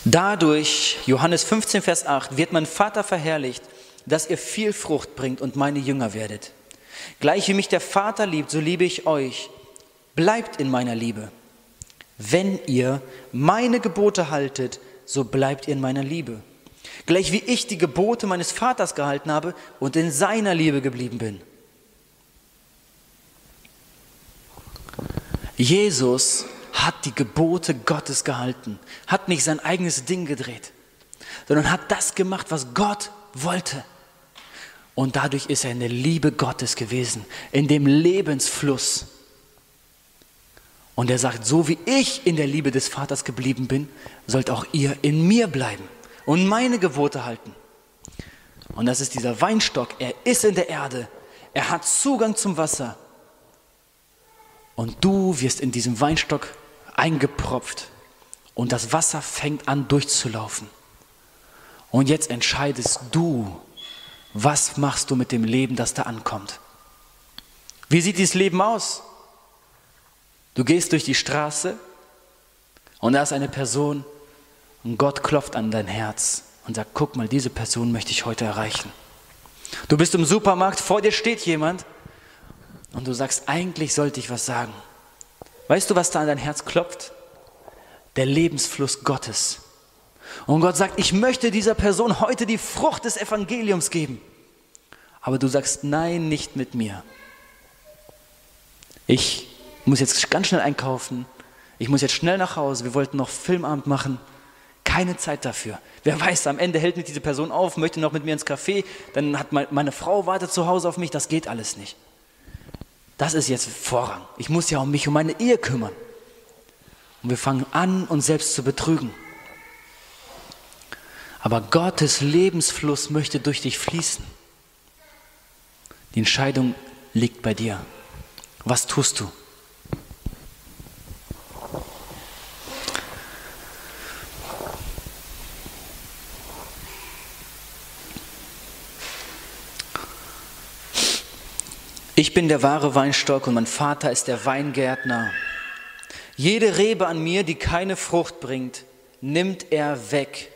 Dadurch, Johannes 15, Vers 8, wird mein Vater verherrlicht, dass ihr viel Frucht bringt und meine Jünger werdet. Gleich wie mich der Vater liebt, so liebe ich euch. Bleibt in meiner Liebe. Wenn ihr meine Gebote haltet, so bleibt ihr in meiner Liebe. Gleich wie ich die Gebote meines Vaters gehalten habe und in seiner Liebe geblieben bin. Jesus hat die Gebote Gottes gehalten, hat nicht sein eigenes Ding gedreht, sondern hat das gemacht, was Gott wollte. Und dadurch ist er in der Liebe Gottes gewesen, in dem Lebensfluss. Und er sagt, so wie ich in der Liebe des Vaters geblieben bin, sollt auch ihr in mir bleiben und meine Gebote halten. Und das ist dieser Weinstock. Er ist in der Erde. Er hat Zugang zum Wasser. Und du wirst in diesem Weinstock eingepropft. Und das Wasser fängt an durchzulaufen. Und jetzt entscheidest du, was machst du mit dem Leben, das da ankommt? Wie sieht dieses Leben aus? Du gehst durch die Straße und da ist eine Person und Gott klopft an dein Herz und sagt, guck mal, diese Person möchte ich heute erreichen. Du bist im Supermarkt, vor dir steht jemand und du sagst, eigentlich sollte ich was sagen. Weißt du, was da an dein Herz klopft? Der Lebensfluss Gottes. Und Gott sagt, ich möchte dieser Person heute die Frucht des Evangeliums geben. Aber du sagst, nein, nicht mit mir. Ich muss jetzt ganz schnell einkaufen. Ich muss jetzt schnell nach Hause. Wir wollten noch Filmabend machen. Keine Zeit dafür. Wer weiß, am Ende hält mich diese Person auf, möchte noch mit mir ins Café, dann hat meine Frau wartet zu Hause auf mich. Das geht alles nicht. Das ist jetzt Vorrang. Ich muss ja um mich, um meine Ehe kümmern. Und wir fangen an, uns selbst zu betrügen. Aber Gottes Lebensfluss möchte durch dich fließen. Die Entscheidung liegt bei dir. Was tust du? Ich bin der wahre Weinstock und mein Vater ist der Weingärtner. Jede Rebe an mir, die keine Frucht bringt, nimmt er weg.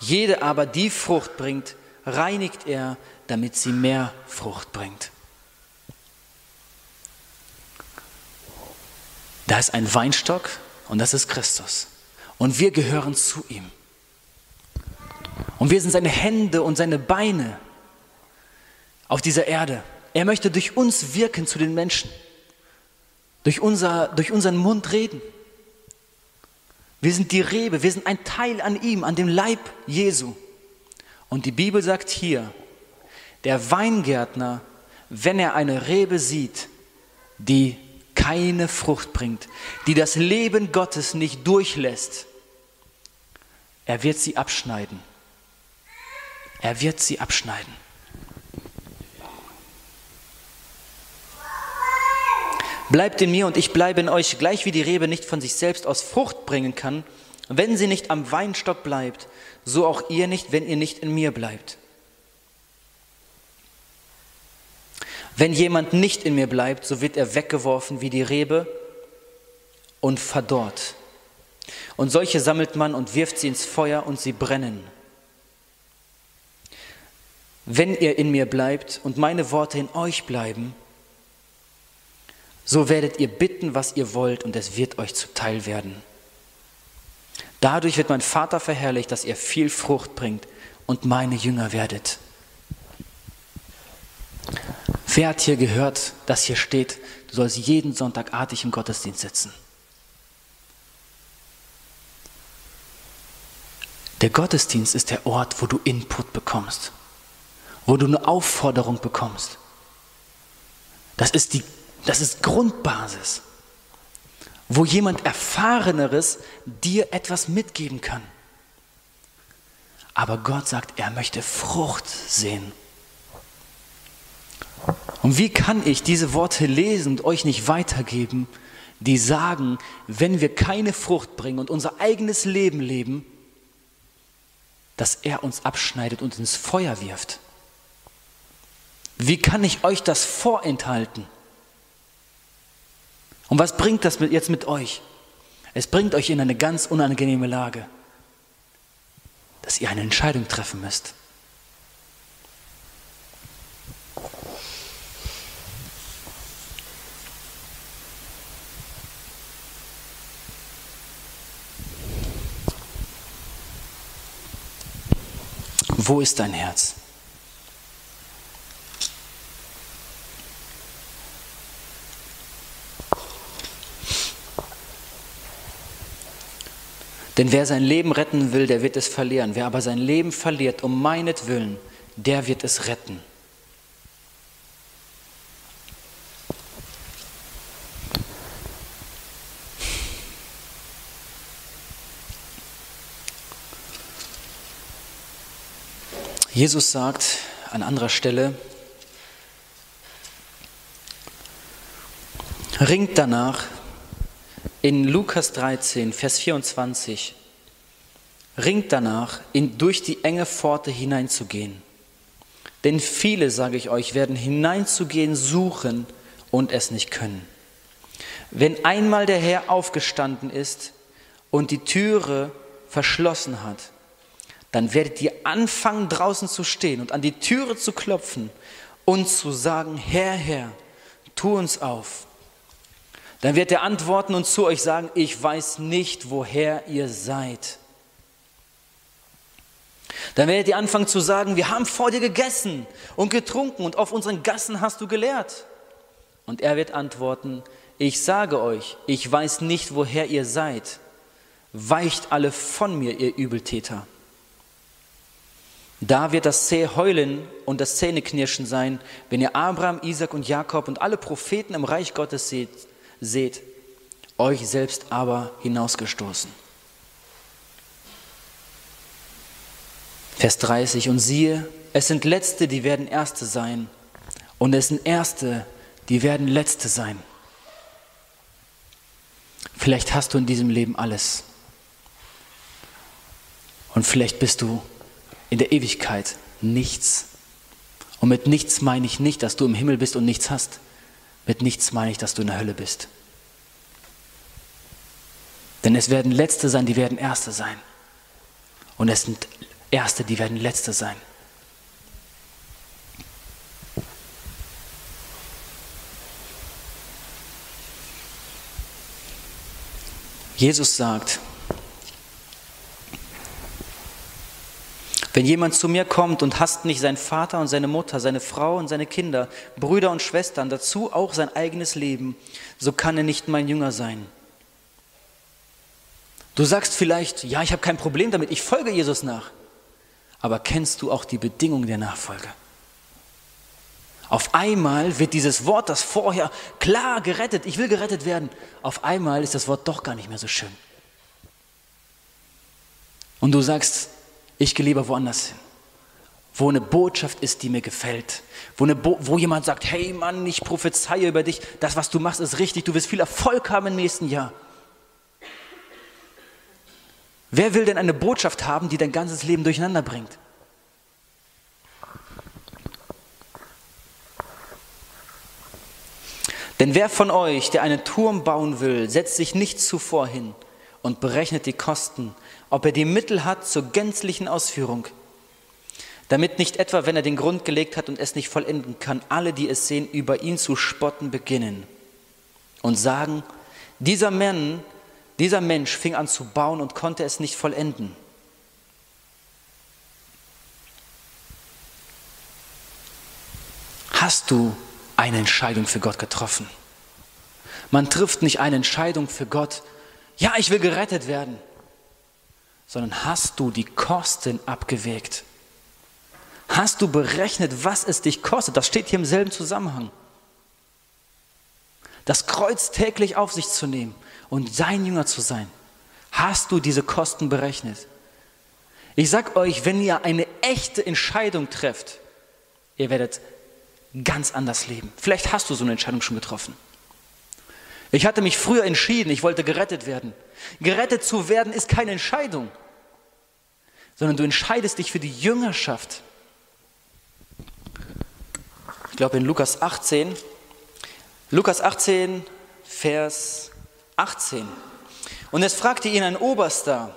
Jede aber, die Frucht bringt, reinigt er, damit sie mehr Frucht bringt. Da ist ein Weinstock und das ist Christus. Und wir gehören zu ihm. Und wir sind seine Hände und seine Beine auf dieser Erde. Er möchte durch uns wirken zu den Menschen, durch, unser, durch unseren Mund reden. Wir sind die Rebe, wir sind ein Teil an ihm, an dem Leib Jesu. Und die Bibel sagt hier, der Weingärtner, wenn er eine Rebe sieht, die keine Frucht bringt, die das Leben Gottes nicht durchlässt, er wird sie abschneiden. Er wird sie abschneiden. Bleibt in mir und ich bleibe in euch, gleich wie die Rebe nicht von sich selbst aus Frucht bringen kann, wenn sie nicht am Weinstock bleibt, so auch ihr nicht, wenn ihr nicht in mir bleibt. Wenn jemand nicht in mir bleibt, so wird er weggeworfen wie die Rebe und verdorrt. Und solche sammelt man und wirft sie ins Feuer und sie brennen. Wenn ihr in mir bleibt und meine Worte in euch bleiben, so werdet ihr bitten, was ihr wollt, und es wird euch zuteil werden. Dadurch wird mein Vater verherrlicht, dass ihr viel Frucht bringt und meine Jünger werdet. Wer hat hier gehört, dass hier steht, du sollst jeden Sonntag artig im Gottesdienst sitzen? Der Gottesdienst ist der Ort, wo du Input bekommst, wo du eine Aufforderung bekommst. Das ist die das ist Grundbasis, wo jemand Erfahreneres dir etwas mitgeben kann. Aber Gott sagt, er möchte Frucht sehen. Und wie kann ich diese Worte lesen und euch nicht weitergeben, die sagen, wenn wir keine Frucht bringen und unser eigenes Leben leben, dass er uns abschneidet und ins Feuer wirft? Wie kann ich euch das vorenthalten? Und was bringt das jetzt mit euch? Es bringt euch in eine ganz unangenehme Lage, dass ihr eine Entscheidung treffen müsst. Wo ist dein Herz? Denn wer sein Leben retten will, der wird es verlieren. Wer aber sein Leben verliert um meinetwillen, der wird es retten. Jesus sagt an anderer Stelle, ringt danach, in Lukas 13, Vers 24, ringt danach, in, durch die enge Pforte hineinzugehen. Denn viele, sage ich euch, werden hineinzugehen suchen und es nicht können. Wenn einmal der Herr aufgestanden ist und die Türe verschlossen hat, dann werdet ihr anfangen draußen zu stehen und an die Türe zu klopfen und zu sagen, Herr, Herr, tu uns auf. Dann wird er antworten und zu euch sagen, ich weiß nicht, woher ihr seid. Dann werdet ihr anfangen zu sagen, wir haben vor dir gegessen und getrunken und auf unseren Gassen hast du gelehrt. Und er wird antworten, ich sage euch, ich weiß nicht, woher ihr seid. Weicht alle von mir, ihr Übeltäter. Da wird das zähe Heulen und das Zähneknirschen sein, wenn ihr Abraham, Isaac und Jakob und alle Propheten im Reich Gottes seht, seht euch selbst aber hinausgestoßen. Vers 30, und siehe, es sind Letzte, die werden Erste sein, und es sind Erste, die werden Letzte sein. Vielleicht hast du in diesem Leben alles. Und vielleicht bist du in der Ewigkeit nichts. Und mit nichts meine ich nicht, dass du im Himmel bist und nichts hast. Mit nichts meine ich, dass du in der Hölle bist. Denn es werden Letzte sein, die werden Erste sein. Und es sind Erste, die werden Letzte sein. Jesus sagt, wenn jemand zu mir kommt und hasst nicht seinen Vater und seine Mutter, seine Frau und seine Kinder, Brüder und Schwestern, dazu auch sein eigenes Leben, so kann er nicht mein Jünger sein. Du sagst vielleicht, ja, ich habe kein Problem damit, ich folge Jesus nach. Aber kennst du auch die Bedingungen der Nachfolge? Auf einmal wird dieses Wort, das vorher klar gerettet, ich will gerettet werden, auf einmal ist das Wort doch gar nicht mehr so schön. Und du sagst, ich gehe lieber woanders hin, wo eine Botschaft ist, die mir gefällt, wo, eine wo jemand sagt, hey Mann, ich prophezeie über dich, das, was du machst, ist richtig, du wirst viel Erfolg haben im nächsten Jahr. Wer will denn eine Botschaft haben, die dein ganzes Leben durcheinander bringt? Denn wer von euch, der einen Turm bauen will, setzt sich nicht zuvor hin und berechnet die Kosten, ob er die Mittel hat zur gänzlichen Ausführung, damit nicht etwa, wenn er den Grund gelegt hat und es nicht vollenden kann, alle, die es sehen, über ihn zu spotten beginnen und sagen, dieser Mann, dieser Mensch fing an zu bauen und konnte es nicht vollenden. Hast du eine Entscheidung für Gott getroffen. Man trifft nicht eine Entscheidung für Gott, ja, ich will gerettet werden, sondern hast du die Kosten abgewägt? Hast du berechnet, was es dich kostet? Das steht hier im selben Zusammenhang. Das Kreuz täglich auf sich zu nehmen und sein Jünger zu sein. Hast du diese Kosten berechnet? Ich sag euch, wenn ihr eine echte Entscheidung trefft, ihr werdet ganz anders leben. Vielleicht hast du so eine Entscheidung schon getroffen. Ich hatte mich früher entschieden, ich wollte gerettet werden. Gerettet zu werden ist keine Entscheidung, sondern du entscheidest dich für die Jüngerschaft. Ich glaube in Lukas 18, Lukas 18, Vers 18. Und es fragte ihn ein Oberster,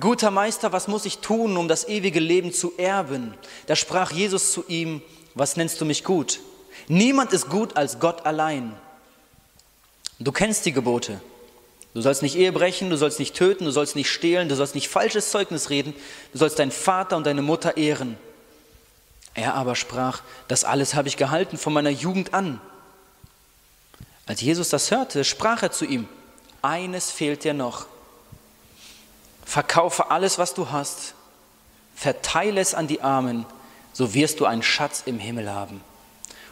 guter Meister, was muss ich tun, um das ewige Leben zu erben? Da sprach Jesus zu ihm, was nennst du mich gut? Niemand ist gut als Gott allein. Du kennst die Gebote. Du sollst nicht Ehe brechen, du sollst nicht töten, du sollst nicht stehlen, du sollst nicht falsches Zeugnis reden, du sollst deinen Vater und deine Mutter ehren. Er aber sprach, das alles habe ich gehalten von meiner Jugend an. Als Jesus das hörte, sprach er zu ihm, eines fehlt dir noch. Verkaufe alles, was du hast, verteile es an die Armen so wirst du einen Schatz im Himmel haben.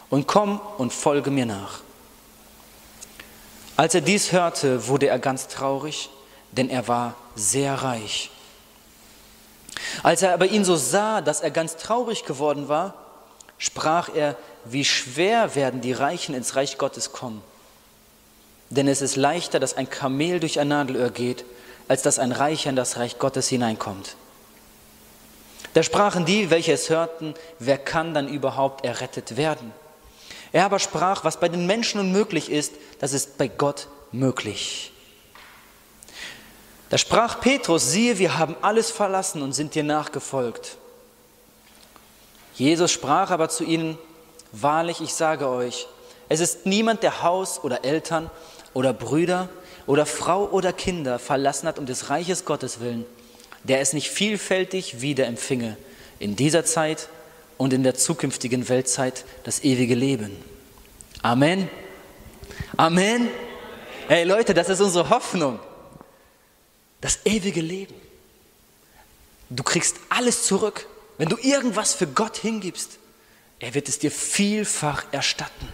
Und komm und folge mir nach. Als er dies hörte, wurde er ganz traurig, denn er war sehr reich. Als er aber ihn so sah, dass er ganz traurig geworden war, sprach er, wie schwer werden die Reichen ins Reich Gottes kommen. Denn es ist leichter, dass ein Kamel durch ein Nadelöhr geht, als dass ein Reicher in das Reich Gottes hineinkommt. Da sprachen die, welche es hörten, wer kann dann überhaupt errettet werden? Er aber sprach, was bei den Menschen unmöglich ist, das ist bei Gott möglich. Da sprach Petrus, siehe, wir haben alles verlassen und sind dir nachgefolgt. Jesus sprach aber zu ihnen, wahrlich, ich sage euch, es ist niemand, der Haus oder Eltern oder Brüder oder Frau oder Kinder verlassen hat um des Reiches Gottes willen, der es nicht vielfältig wieder empfinge in dieser Zeit und in der zukünftigen Weltzeit das ewige Leben. Amen. Amen. Hey Leute, das ist unsere Hoffnung. Das ewige Leben. Du kriegst alles zurück. Wenn du irgendwas für Gott hingibst, er wird es dir vielfach erstatten.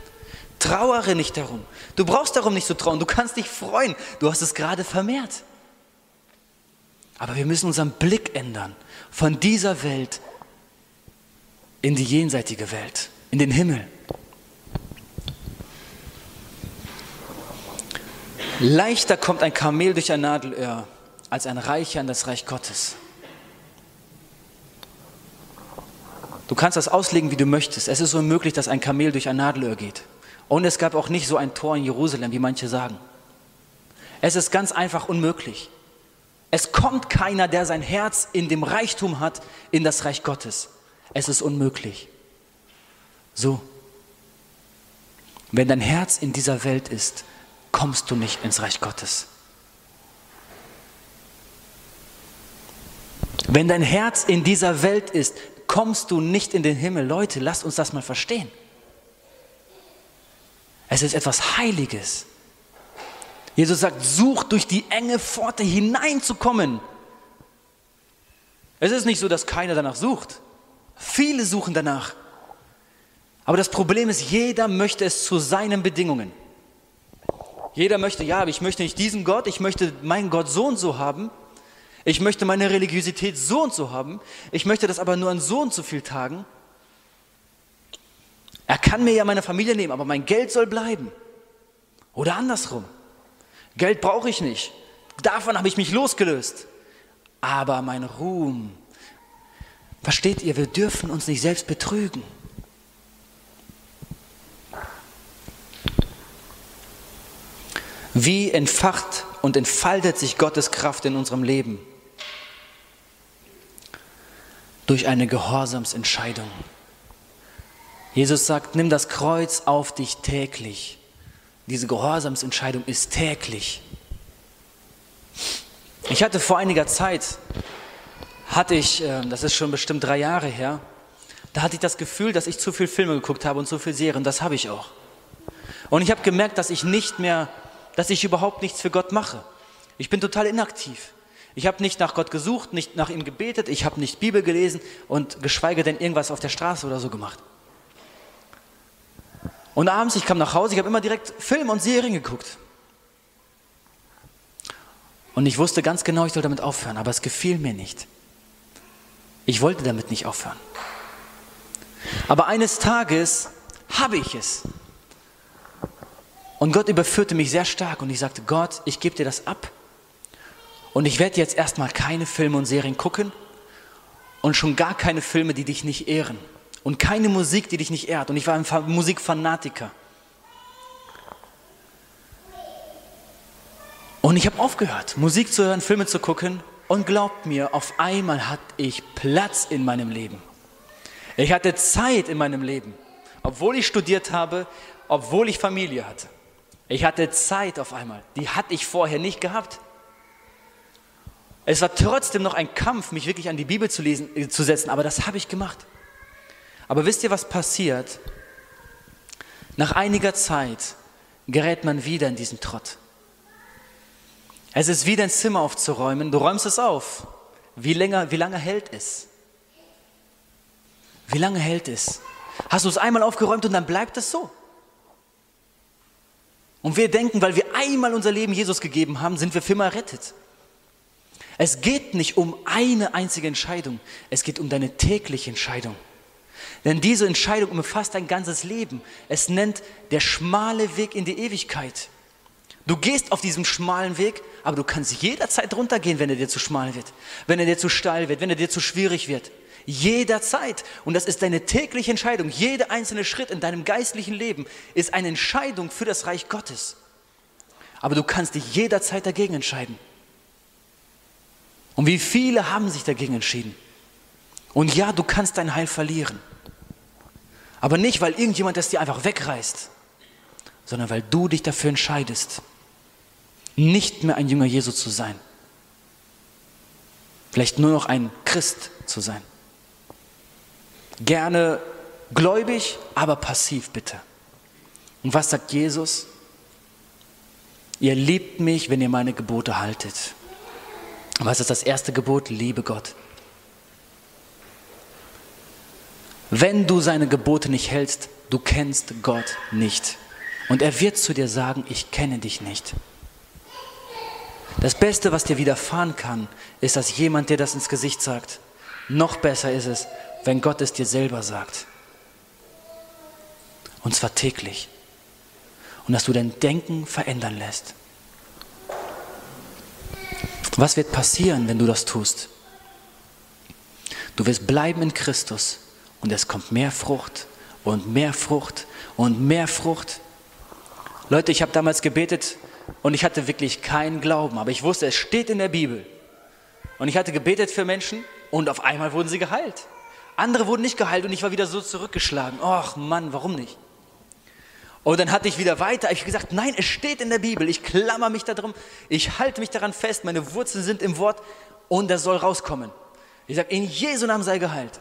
Trauere nicht darum. Du brauchst darum nicht zu trauen. Du kannst dich freuen. Du hast es gerade vermehrt. Aber wir müssen unseren Blick ändern von dieser Welt in die jenseitige Welt, in den Himmel. Leichter kommt ein Kamel durch ein Nadelöhr als ein Reicher in das Reich Gottes. Du kannst das auslegen, wie du möchtest. Es ist unmöglich, dass ein Kamel durch ein Nadelöhr geht. Und es gab auch nicht so ein Tor in Jerusalem, wie manche sagen. Es ist ganz einfach unmöglich. Es kommt keiner, der sein Herz in dem Reichtum hat, in das Reich Gottes. Es ist unmöglich. So. Wenn dein Herz in dieser Welt ist, kommst du nicht ins Reich Gottes. Wenn dein Herz in dieser Welt ist, kommst du nicht in den Himmel. Leute, lasst uns das mal verstehen. Es ist etwas Heiliges. Jesus sagt, such durch die enge Pforte hineinzukommen. Es ist nicht so, dass keiner danach sucht. Viele suchen danach. Aber das Problem ist, jeder möchte es zu seinen Bedingungen. Jeder möchte, ja, aber ich möchte nicht diesen Gott, ich möchte meinen Gott so und so haben. Ich möchte meine Religiosität so und so haben. Ich möchte das aber nur an so und so vielen Tagen. Er kann mir ja meine Familie nehmen, aber mein Geld soll bleiben. Oder andersrum. Geld brauche ich nicht. Davon habe ich mich losgelöst. Aber mein Ruhm. Versteht ihr, wir dürfen uns nicht selbst betrügen. Wie entfacht und entfaltet sich Gottes Kraft in unserem Leben? Durch eine Gehorsamsentscheidung. Jesus sagt, nimm das Kreuz auf dich täglich. Diese Gehorsamsentscheidung ist täglich. Ich hatte vor einiger Zeit, hatte ich, ähm, das ist schon bestimmt drei Jahre her, da hatte ich das Gefühl, dass ich zu viel Filme geguckt habe und zu viel Serien. Das habe ich auch. Und ich habe gemerkt, dass ich nicht mehr dass ich überhaupt nichts für Gott mache. Ich bin total inaktiv. Ich habe nicht nach Gott gesucht, nicht nach ihm gebetet, ich habe nicht Bibel gelesen und geschweige denn irgendwas auf der Straße oder so gemacht. Und abends, ich kam nach Hause, ich habe immer direkt Filme und Serien geguckt. Und ich wusste ganz genau, ich soll damit aufhören, aber es gefiel mir nicht. Ich wollte damit nicht aufhören. Aber eines Tages habe ich es. Und Gott überführte mich sehr stark und ich sagte, Gott, ich gebe dir das ab. Und ich werde jetzt erstmal keine Filme und Serien gucken und schon gar keine Filme, die dich nicht ehren. Und keine Musik, die dich nicht ehrt. Und ich war ein Musikfanatiker. Und ich habe aufgehört, Musik zu hören, Filme zu gucken. Und glaubt mir, auf einmal hatte ich Platz in meinem Leben. Ich hatte Zeit in meinem Leben, obwohl ich studiert habe, obwohl ich Familie hatte. Ich hatte Zeit auf einmal, die hatte ich vorher nicht gehabt. Es war trotzdem noch ein Kampf, mich wirklich an die Bibel zu, lesen, äh, zu setzen, aber das habe ich gemacht. Aber wisst ihr, was passiert? Nach einiger Zeit gerät man wieder in diesen Trott. Es ist wie dein Zimmer aufzuräumen. Du räumst es auf. Wie, länger, wie lange hält es? Wie lange hält es? Hast du es einmal aufgeräumt und dann bleibt es so? Und wir denken, weil wir einmal unser Leben Jesus gegeben haben, sind wir für immer errettet. Es geht nicht um eine einzige Entscheidung, es geht um deine tägliche Entscheidung. Denn diese Entscheidung umfasst dein ganzes Leben. Es nennt der schmale Weg in die Ewigkeit. Du gehst auf diesem schmalen Weg, aber du kannst jederzeit runtergehen, wenn er dir zu schmal wird, wenn er dir zu steil wird, wenn er dir zu schwierig wird. Jederzeit. Und das ist deine tägliche Entscheidung. Jeder einzelne Schritt in deinem geistlichen Leben ist eine Entscheidung für das Reich Gottes. Aber du kannst dich jederzeit dagegen entscheiden. Und wie viele haben sich dagegen entschieden? Und ja, du kannst dein Heil verlieren. Aber nicht, weil irgendjemand das dir einfach wegreißt, sondern weil du dich dafür entscheidest, nicht mehr ein Jünger Jesu zu sein. Vielleicht nur noch ein Christ zu sein. Gerne gläubig, aber passiv bitte. Und was sagt Jesus? Ihr liebt mich, wenn ihr meine Gebote haltet. Was ist das erste Gebot? Liebe Gott. Wenn du seine Gebote nicht hältst, du kennst Gott nicht. Und er wird zu dir sagen, ich kenne dich nicht. Das Beste, was dir widerfahren kann, ist, dass jemand dir das ins Gesicht sagt. Noch besser ist es, wenn Gott es dir selber sagt. Und zwar täglich. Und dass du dein Denken verändern lässt. Was wird passieren, wenn du das tust? Du wirst bleiben in Christus und es kommt mehr Frucht und mehr Frucht und mehr Frucht. Leute, ich habe damals gebetet und ich hatte wirklich keinen Glauben, aber ich wusste, es steht in der Bibel. Und ich hatte gebetet für Menschen und auf einmal wurden sie geheilt. Andere wurden nicht geheilt und ich war wieder so zurückgeschlagen. Och Mann, warum nicht? Und dann hatte ich wieder weiter. Ich habe gesagt, nein, es steht in der Bibel. Ich klammer mich darum. Ich halte mich daran fest. Meine Wurzeln sind im Wort und das soll rauskommen. Ich sage, in Jesu Namen sei geheilt.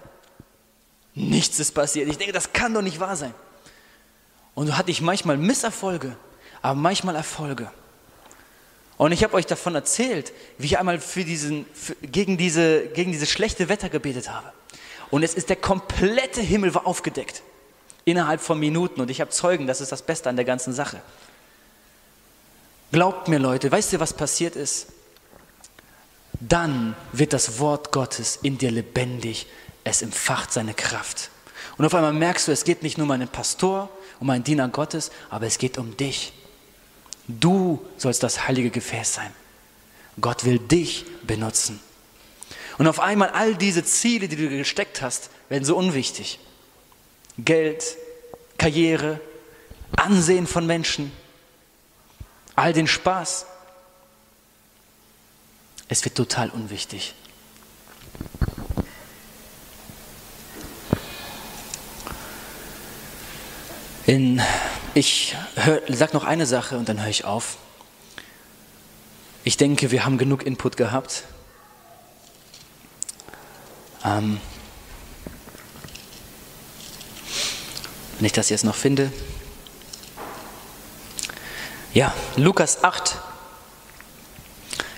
Nichts ist passiert. Ich denke, das kann doch nicht wahr sein. Und so hatte ich manchmal Misserfolge, aber manchmal Erfolge. Und ich habe euch davon erzählt, wie ich einmal für diesen, für, gegen, diese, gegen dieses schlechte Wetter gebetet habe. Und es ist der komplette Himmel war aufgedeckt innerhalb von Minuten. Und ich habe Zeugen, das ist das Beste an der ganzen Sache. Glaubt mir, Leute, weißt ihr, was passiert ist? Dann wird das Wort Gottes in dir lebendig. Es empfacht seine Kraft. Und auf einmal merkst du, es geht nicht nur um einen Pastor, um einen Diener Gottes, aber es geht um dich. Du sollst das heilige Gefäß sein. Gott will dich benutzen. Und auf einmal all diese Ziele, die du gesteckt hast, werden so unwichtig. Geld, Karriere, Ansehen von Menschen, all den Spaß. Es wird total unwichtig. In, ich sage noch eine Sache und dann höre ich auf. Ich denke, wir haben genug Input gehabt. Ähm, wenn ich das jetzt noch finde. Ja, Lukas 8.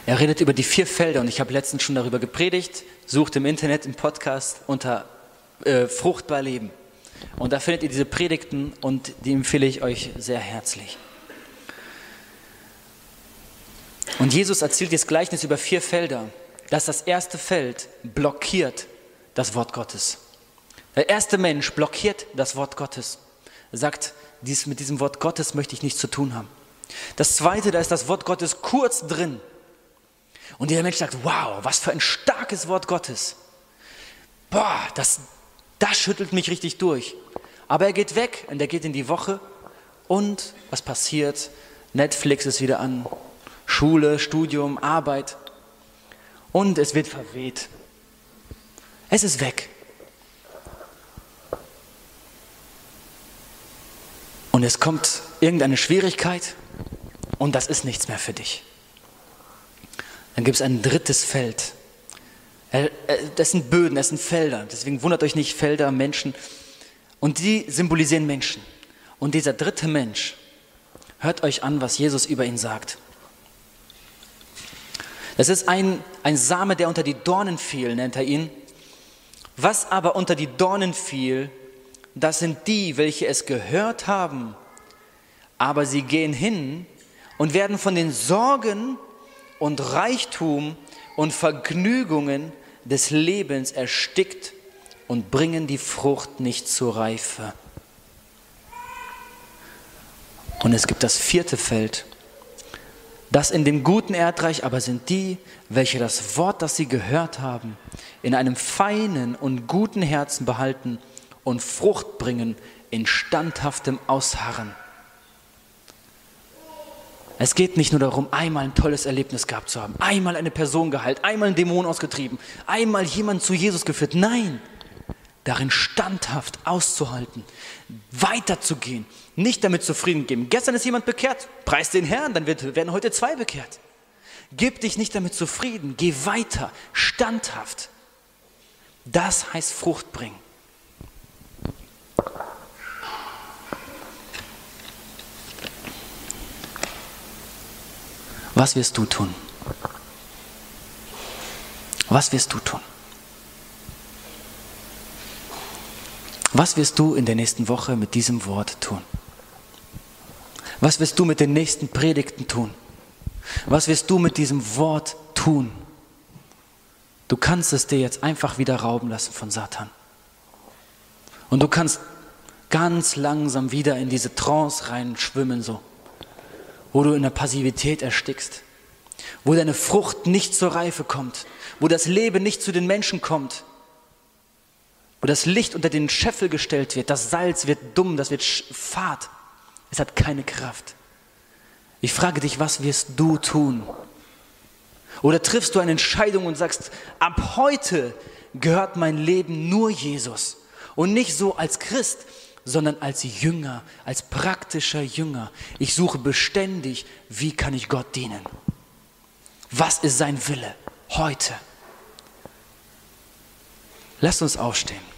Er redet über die vier Felder und ich habe letztens schon darüber gepredigt. Sucht im Internet, im Podcast unter äh, fruchtbar leben. Und da findet ihr diese Predigten und die empfehle ich euch sehr herzlich. Und Jesus erzählt jetzt Gleichnis über vier Felder. dass das erste Feld blockiert das Wort Gottes. Der erste Mensch blockiert das Wort Gottes. Sagt, dies, mit diesem Wort Gottes möchte ich nichts zu tun haben. Das zweite, da ist das Wort Gottes kurz drin. Und der Mensch sagt, wow, was für ein starkes Wort Gottes. Boah, das, das schüttelt mich richtig durch. Aber er geht weg und er geht in die Woche und was passiert? Netflix ist wieder an, Schule, Studium, Arbeit und es wird verweht. Es ist weg. und es kommt irgendeine Schwierigkeit und das ist nichts mehr für dich. Dann gibt es ein drittes Feld. Äh, äh, das sind Böden, das sind Felder. Deswegen wundert euch nicht, Felder, Menschen. Und die symbolisieren Menschen. Und dieser dritte Mensch, hört euch an, was Jesus über ihn sagt. Das ist ein, ein Same, der unter die Dornen fiel, nennt er ihn. Was aber unter die Dornen fiel, das sind die, welche es gehört haben, aber sie gehen hin und werden von den Sorgen und Reichtum und Vergnügungen des Lebens erstickt und bringen die Frucht nicht zur Reife. Und es gibt das vierte Feld. Das in dem guten Erdreich aber sind die, welche das Wort, das sie gehört haben, in einem feinen und guten Herzen behalten und Frucht bringen in standhaftem Ausharren. Es geht nicht nur darum, einmal ein tolles Erlebnis gehabt zu haben, einmal eine Person geheilt, einmal einen Dämon ausgetrieben, einmal jemanden zu Jesus geführt. Nein, darin standhaft auszuhalten, weiterzugehen, nicht damit zufrieden geben. Gestern ist jemand bekehrt, preis den Herrn, dann werden heute zwei bekehrt. Gib dich nicht damit zufrieden, geh weiter, standhaft. Das heißt Frucht bringen. Was wirst du tun? Was wirst du tun? Was wirst du in der nächsten Woche mit diesem Wort tun? Was wirst du mit den nächsten Predigten tun? Was wirst du mit diesem Wort tun? Du kannst es dir jetzt einfach wieder rauben lassen von Satan. Und du kannst ganz langsam wieder in diese Trance reinschwimmen, so, wo du in der Passivität erstickst, wo deine Frucht nicht zur Reife kommt, wo das Leben nicht zu den Menschen kommt, wo das Licht unter den Scheffel gestellt wird, das Salz wird dumm, das wird fad, es hat keine Kraft. Ich frage dich, was wirst du tun? Oder triffst du eine Entscheidung und sagst, ab heute gehört mein Leben nur Jesus und nicht so als Christ, sondern als Jünger, als praktischer Jünger. Ich suche beständig, wie kann ich Gott dienen? Was ist sein Wille heute? Lasst uns aufstehen.